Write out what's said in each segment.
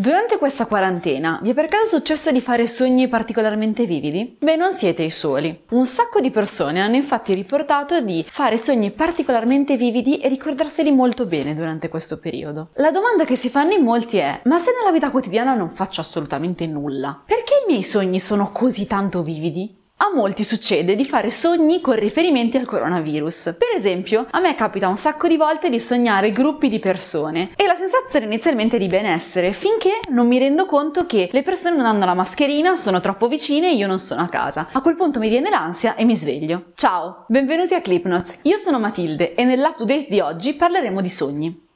Durante questa quarantena vi è per caso successo di fare sogni particolarmente vividi? Beh, non siete i soli. Un sacco di persone hanno infatti riportato di fare sogni particolarmente vividi e ricordarseli molto bene durante questo periodo. La domanda che si fanno in molti è: ma se nella vita quotidiana non faccio assolutamente nulla, perché i miei sogni sono così tanto vividi? A molti succede di fare sogni con riferimenti al coronavirus. Per esempio, a me capita un sacco di volte di sognare gruppi di persone e la sensazione inizialmente è di benessere finché non mi rendo conto che le persone non hanno la mascherina, sono troppo vicine e io non sono a casa. A quel punto mi viene l'ansia e mi sveglio. Ciao, benvenuti a Clipnotes. Io sono Matilde e nell'up to date di oggi parleremo di sogni.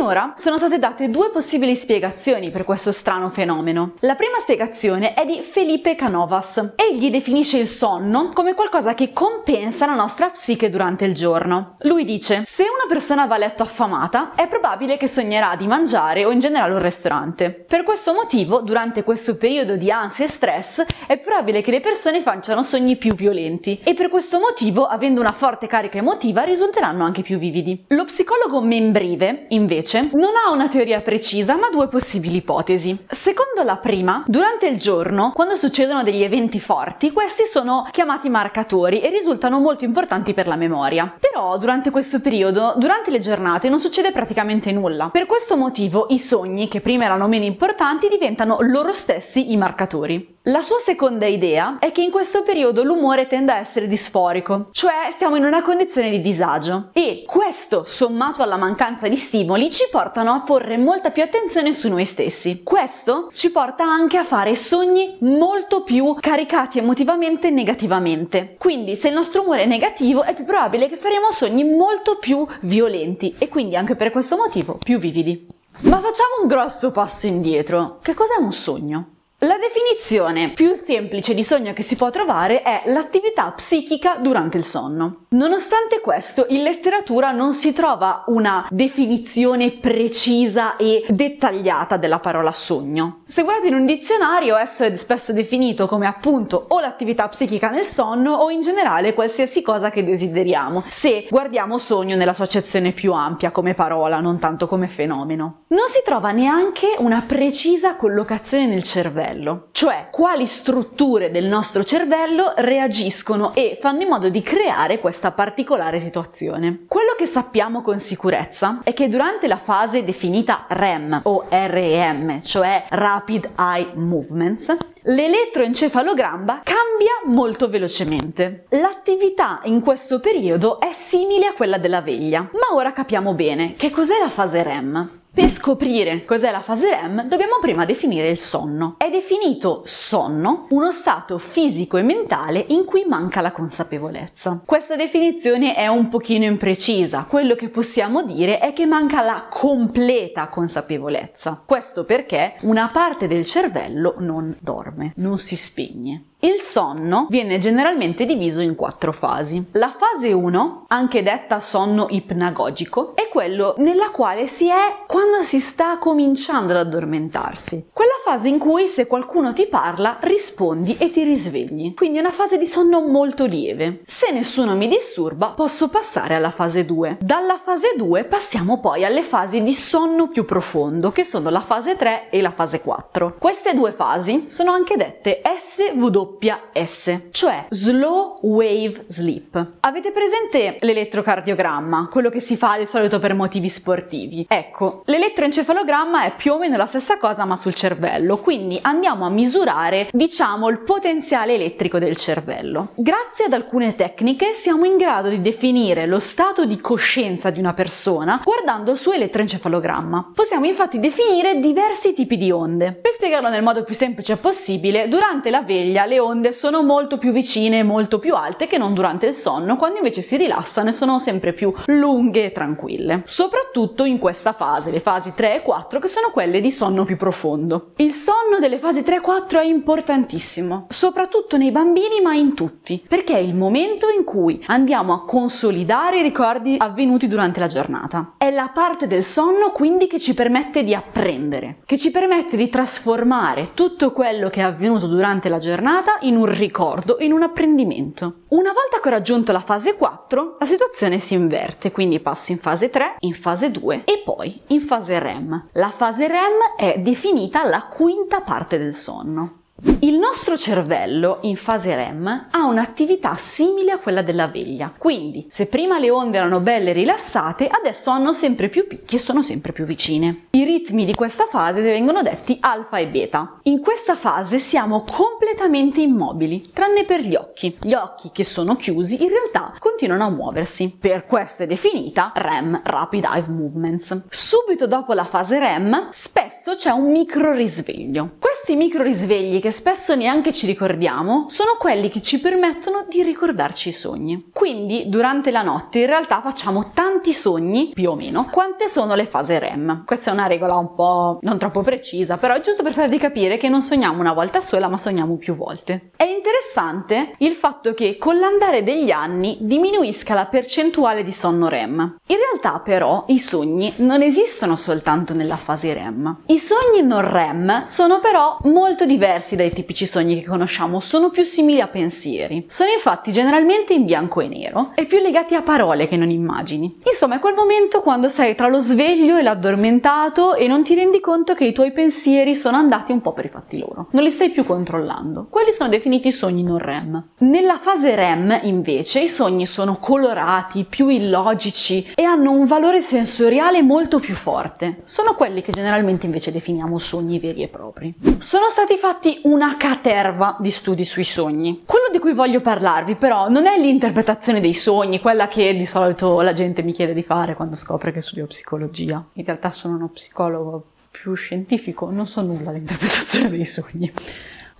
Finora sono state date due possibili spiegazioni per questo strano fenomeno. La prima spiegazione è di Felipe Canovas. Egli definisce il sonno come qualcosa che compensa la nostra psiche durante il giorno. Lui dice: Se una persona va a letto affamata, è probabile che sognerà di mangiare o in generale un ristorante. Per questo motivo, durante questo periodo di ansia e stress, è probabile che le persone facciano sogni più violenti e per questo motivo, avendo una forte carica emotiva, risulteranno anche più vividi. Lo psicologo Membrive, invece, invece non ha una teoria precisa ma due possibili ipotesi. Secondo la prima, durante il giorno, quando succedono degli eventi forti, questi sono chiamati marcatori e risultano molto importanti per la memoria. Però durante questo periodo, durante le giornate, non succede praticamente nulla. Per questo motivo i sogni, che prima erano meno importanti, diventano loro stessi i marcatori. La sua seconda idea è che in questo periodo l'umore tende a essere disforico, cioè siamo in una condizione di disagio e questo, sommato alla mancanza di stimoli, ci portano a porre molta più attenzione su noi stessi. Questo ci porta anche a fare sogni molto più caricati emotivamente negativamente. Quindi se il nostro umore è negativo è più probabile che faremo sogni molto più violenti e quindi anche per questo motivo più vividi. Ma facciamo un grosso passo indietro. Che cos'è un sogno? La definizione più semplice di sogno che si può trovare è l'attività psichica durante il sonno. Nonostante questo, in letteratura non si trova una definizione precisa e dettagliata della parola sogno. Se guardi in un dizionario, esso è spesso definito come appunto o l'attività psichica nel sonno o in generale qualsiasi cosa che desideriamo, se guardiamo sogno nella sua accezione più ampia come parola, non tanto come fenomeno. Non si trova neanche una precisa collocazione nel cervello cervello, cioè quali strutture del nostro cervello reagiscono e fanno in modo di creare questa particolare situazione. Quello che sappiamo con sicurezza è che durante la fase definita REM o REM, cioè Rapid Eye Movements, l'elettroencefalogramma cambia molto velocemente. L'attività in questo periodo è simile a quella della veglia, ma ora capiamo bene che cos'è la fase REM. Per scoprire cos'è la fase REM dobbiamo prima definire il sonno. È definito sonno uno stato fisico e mentale in cui manca la consapevolezza. Questa definizione è un pochino imprecisa, quello che possiamo dire è che manca la completa consapevolezza. Questo perché una parte del cervello non dorme, non si spegne. Il sonno viene generalmente diviso in quattro fasi. La fase 1, anche detta sonno ipnagogico, è quello nella quale si è quando si sta cominciando ad addormentarsi. Quella fase in cui se qualcuno ti parla rispondi e ti risvegli. Quindi una fase di sonno molto lieve. Se nessuno mi disturba posso passare alla fase 2. Dalla fase 2 passiamo poi alle fasi di sonno più profondo che sono la fase 3 e la fase 4. Queste due fasi sono anche dette SW S, cioè Slow Wave Sleep. Avete presente l'elettrocardiogramma, quello che si fa di solito per motivi sportivi? Ecco, l'elettroencefalogramma è più o meno la stessa cosa ma sul cervello, quindi andiamo a misurare, diciamo, il potenziale elettrico del cervello. Grazie ad alcune tecniche siamo in grado di definire lo stato di coscienza di una persona guardando il suo elettroencefalogramma. Possiamo infatti definire diversi tipi di onde. Per spiegarlo nel modo più semplice possibile, durante la veglia le onde sono molto più vicine e molto più alte che non durante il sonno, quando invece si rilassano e sono sempre più lunghe e tranquille. Soprattutto in questa fase, le fasi 3 e 4, che sono quelle di sonno più profondo. Il sonno delle fasi 3 e 4 è importantissimo, soprattutto nei bambini, ma in tutti, perché è il momento in cui andiamo a consolidare i ricordi avvenuti durante la giornata. È la parte del sonno quindi che ci permette di apprendere, che ci permette di trasformare tutto quello che è avvenuto durante la giornata in un ricordo, in un apprendimento. Una volta che ho raggiunto la fase 4, la situazione si inverte, quindi passo in fase 3, in fase 2 e poi in fase REM. La fase REM è definita la quinta parte del sonno. Il nostro cervello in fase REM ha un'attività simile a quella della veglia, quindi se prima le onde erano belle e rilassate, adesso hanno sempre più picchi e sono sempre più vicine. I ritmi di questa fase vengono detti alfa e beta. In questa fase siamo completamente immobili, tranne per gli occhi. Gli occhi che sono chiusi in realtà continuano a muoversi. Per questo è definita REM, Rapid Eye Movements. Subito dopo la fase REM, spesso c'è un micro risveglio. Questi micro risvegli che che spesso neanche ci ricordiamo sono quelli che ci permettono di ricordarci i sogni. Quindi durante la notte in realtà facciamo tanti sogni, più o meno, quante sono le fasi REM. Questa è una regola un po' non troppo precisa, però è giusto per farvi capire che non sogniamo una volta sola, ma sogniamo più volte. È interessante il fatto che con l'andare degli anni diminuisca la percentuale di sonno REM. In realtà però i sogni non esistono soltanto nella fase REM. I sogni non REM sono però molto diversi dai tipici sogni che conosciamo, sono più simili a pensieri. Sono infatti generalmente in bianco e nero e più legati a parole che non immagini. Insomma, è quel momento quando sei tra lo sveglio e l'addormentato e non ti rendi conto che i tuoi pensieri sono andati un po' per i fatti loro. Non li stai più controllando. Quelli sono definiti sogni non REM. Nella fase REM, invece, i sogni sono colorati, più illogici e hanno un valore sensoriale molto più forte. Sono quelli che generalmente invece definiamo sogni veri e propri. Sono stati fatti una caterva di studi sui sogni. Quello di cui voglio parlarvi però non è l'interpretazione dei sogni, quella che di solito la gente mi chiede di fare quando scopre che studio psicologia. In realtà sono uno psicologo più scientifico, non so nulla dell'interpretazione dei sogni.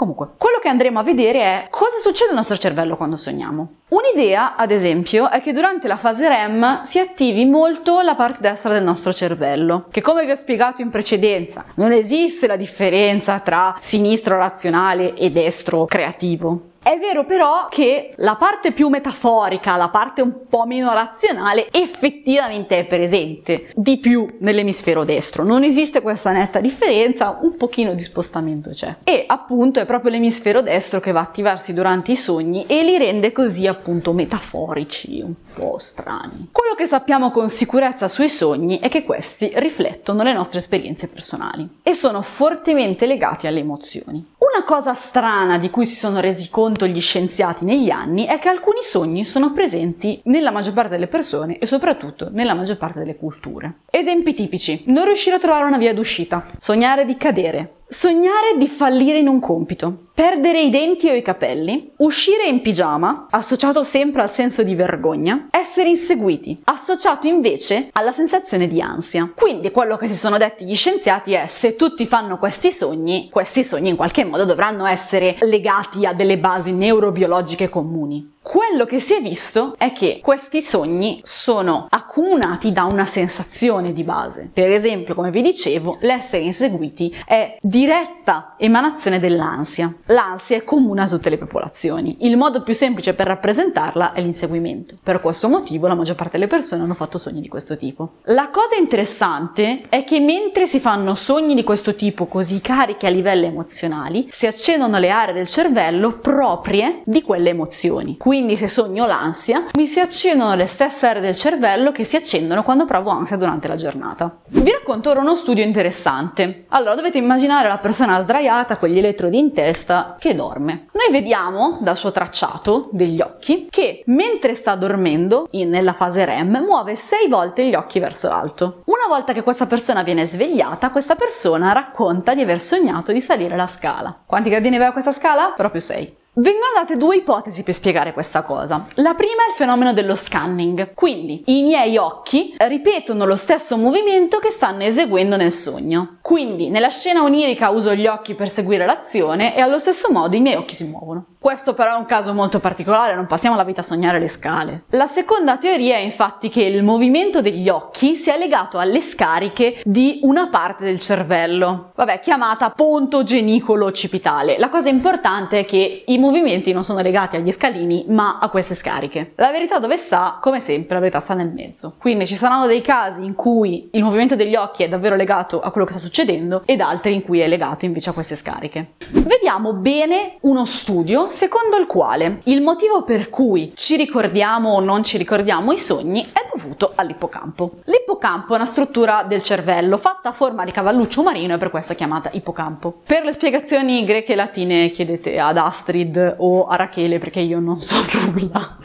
Comunque, quello che andremo a vedere è cosa succede al nostro cervello quando sogniamo. Un'idea, ad esempio, è che durante la fase REM si attivi molto la parte destra del nostro cervello, che come vi ho spiegato in precedenza, non esiste la differenza tra sinistro razionale e destro creativo. È vero però che la parte più metaforica, la parte un po' meno razionale, effettivamente è presente di più nell'emisfero destro. Non esiste questa netta differenza, un pochino di spostamento c'è. E appunto è proprio l'emisfero destro che va a attivarsi durante i sogni e li rende così appunto metaforici, un po' strani. Quello che sappiamo con sicurezza sui sogni è che questi riflettono le nostre esperienze personali e sono fortemente legati alle emozioni. Una cosa strana di cui si sono resi conto gli scienziati negli anni è che alcuni sogni sono presenti nella maggior parte delle persone e soprattutto nella maggior parte delle culture. Esempi tipici: non riuscire a trovare una via d'uscita, sognare di cadere, Sognare di fallire in un compito, perdere i denti o i capelli, uscire in pigiama, associato sempre al senso di vergogna, essere inseguiti, associato invece alla sensazione di ansia. Quindi quello che si sono detti gli scienziati è se tutti fanno questi sogni, questi sogni in qualche modo dovranno essere legati a delle basi neurobiologiche comuni. Quello che si è visto è che questi sogni sono accomunati da una sensazione di base. Per esempio, come vi dicevo, l'essere inseguiti è diretta emanazione dell'ansia. L'ansia è comune a tutte le popolazioni. Il modo più semplice per rappresentarla è l'inseguimento. Per questo motivo la maggior parte delle persone hanno fatto sogni di questo tipo. La cosa interessante è che mentre si fanno sogni di questo tipo così carichi a livelli emozionali, si accendono le aree del cervello proprie di quelle emozioni. Quindi se sogno l'ansia, mi si accendono le stesse aree del cervello che si accendono quando provo ansia durante la giornata. Vi racconto ora uno studio interessante. Allora, dovete immaginare la persona sdraiata con gli elettrodi in testa che dorme. Noi vediamo dal suo tracciato degli occhi che mentre sta dormendo, in, nella fase REM, muove 6 volte gli occhi verso l'alto. Una volta che questa persona viene svegliata, questa persona racconta di aver sognato di salire la scala. Quanti gradini aveva questa scala? Proprio 6. Vengono date due ipotesi per spiegare questa cosa. La prima è il fenomeno dello scanning, quindi i miei occhi ripetono lo stesso movimento che stanno eseguendo nel sogno. Quindi nella scena onirica uso gli occhi per seguire l'azione e allo stesso modo i miei occhi si muovono. Questo però è un caso molto particolare, non passiamo la vita a sognare le scale. La seconda teoria è infatti che il movimento degli occhi sia legato alle scariche di una parte del cervello, vabbè, chiamata ponto genicolo occipitale. La cosa importante è che i movimenti non sono legati agli scalini, ma a queste scariche. La verità dove sta? Come sempre, la verità sta nel mezzo. Quindi ci saranno dei casi in cui il movimento degli occhi è davvero legato a quello che sta succedendo ed altri in cui è legato invece a queste scariche. Vediamo bene uno studio secondo il quale il motivo per cui ci ricordiamo o non ci ricordiamo i sogni è dovuto all'ippocampo. L'ippocampo è una struttura del cervello fatta a forma di cavalluccio marino e per questo è chiamata ippocampo. Per le spiegazioni greche e latine chiedete ad Astrid o a Rachele perché io non so nulla.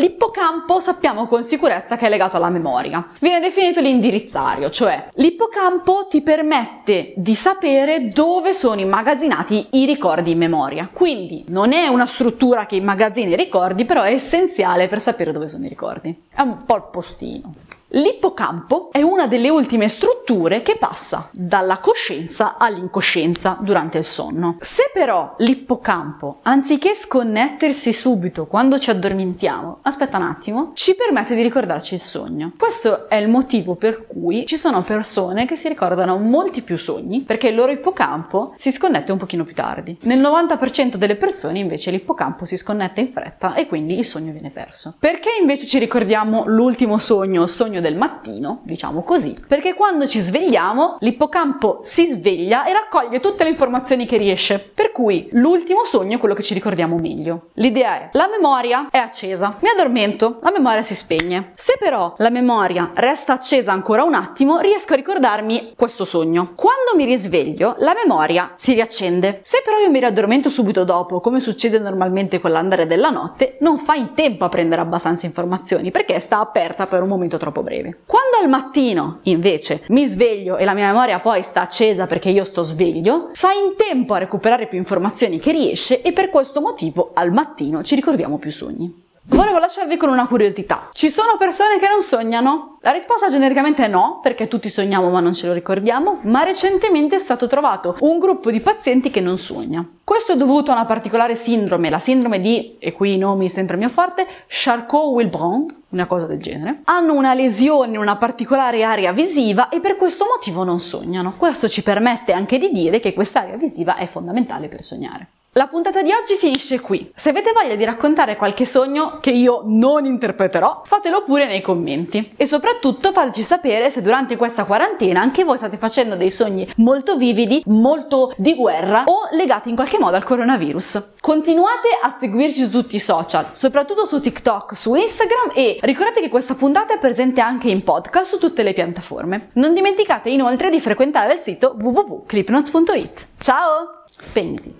L'ippocampo sappiamo con sicurezza che è legato alla memoria. Viene definito l'indirizzario, cioè l'ippocampo ti permette di sapere dove sono immagazzinati i ricordi in memoria. Quindi non è una struttura che immagazzina i ricordi, però è essenziale per sapere dove sono i ricordi. È un po' il postino. L'ippocampo è una delle ultime strutture che passa dalla coscienza all'incoscienza durante il sonno. Se però l'ippocampo, anziché sconnettersi subito quando ci addormentiamo, aspetta un attimo, ci permette di ricordarci il sogno. Questo è il motivo per cui ci sono persone che si ricordano molti più sogni, perché il loro ippocampo si sconnette un pochino più tardi. Nel 90% delle persone invece l'ippocampo si sconnette in fretta e quindi il sogno viene perso. Perché invece ci ricordiamo l'ultimo sogno, sogno del mattino, diciamo così, perché quando ci svegliamo l'ippocampo si sveglia e raccoglie tutte le informazioni che riesce, per cui l'ultimo sogno è quello che ci ricordiamo meglio. L'idea è la memoria è accesa, mi addormento, la memoria si spegne. Se però la memoria resta accesa ancora un attimo, riesco a ricordarmi questo sogno. Quando mi risveglio, la memoria si riaccende. Se però io mi riaddormento subito dopo, come succede normalmente con l'andare della notte, non fa in tempo a prendere abbastanza informazioni perché sta aperta per un momento troppo breve. Quando al mattino invece mi sveglio e la mia memoria poi sta accesa perché io sto sveglio, fa in tempo a recuperare più informazioni che riesce e per questo motivo al mattino ci ricordiamo più sogni. Volevo lasciarvi con una curiosità. Ci sono persone che non sognano? La risposta genericamente è no, perché tutti sogniamo ma non ce lo ricordiamo, ma recentemente è stato trovato un gruppo di pazienti che non sogna. Questo è dovuto a una particolare sindrome, la sindrome di, e qui i nomi sempre mio forte, Charcot-Wilbrand, una cosa del genere. Hanno una lesione in una particolare area visiva e per questo motivo non sognano. Questo ci permette anche di dire che quest'area visiva è fondamentale per sognare. La puntata di oggi finisce qui. Se avete voglia di raccontare qualche sogno che io non interpreterò, fatelo pure nei commenti. E soprattutto fateci sapere se durante questa quarantena anche voi state facendo dei sogni molto vividi, molto di guerra o legati in qualche modo al coronavirus. Continuate a seguirci su tutti i social, soprattutto su TikTok, su Instagram e ricordate che questa puntata è presente anche in podcast su tutte le piattaforme. Non dimenticate inoltre di frequentare il sito www.clipnotes.it. Ciao! Spegniti!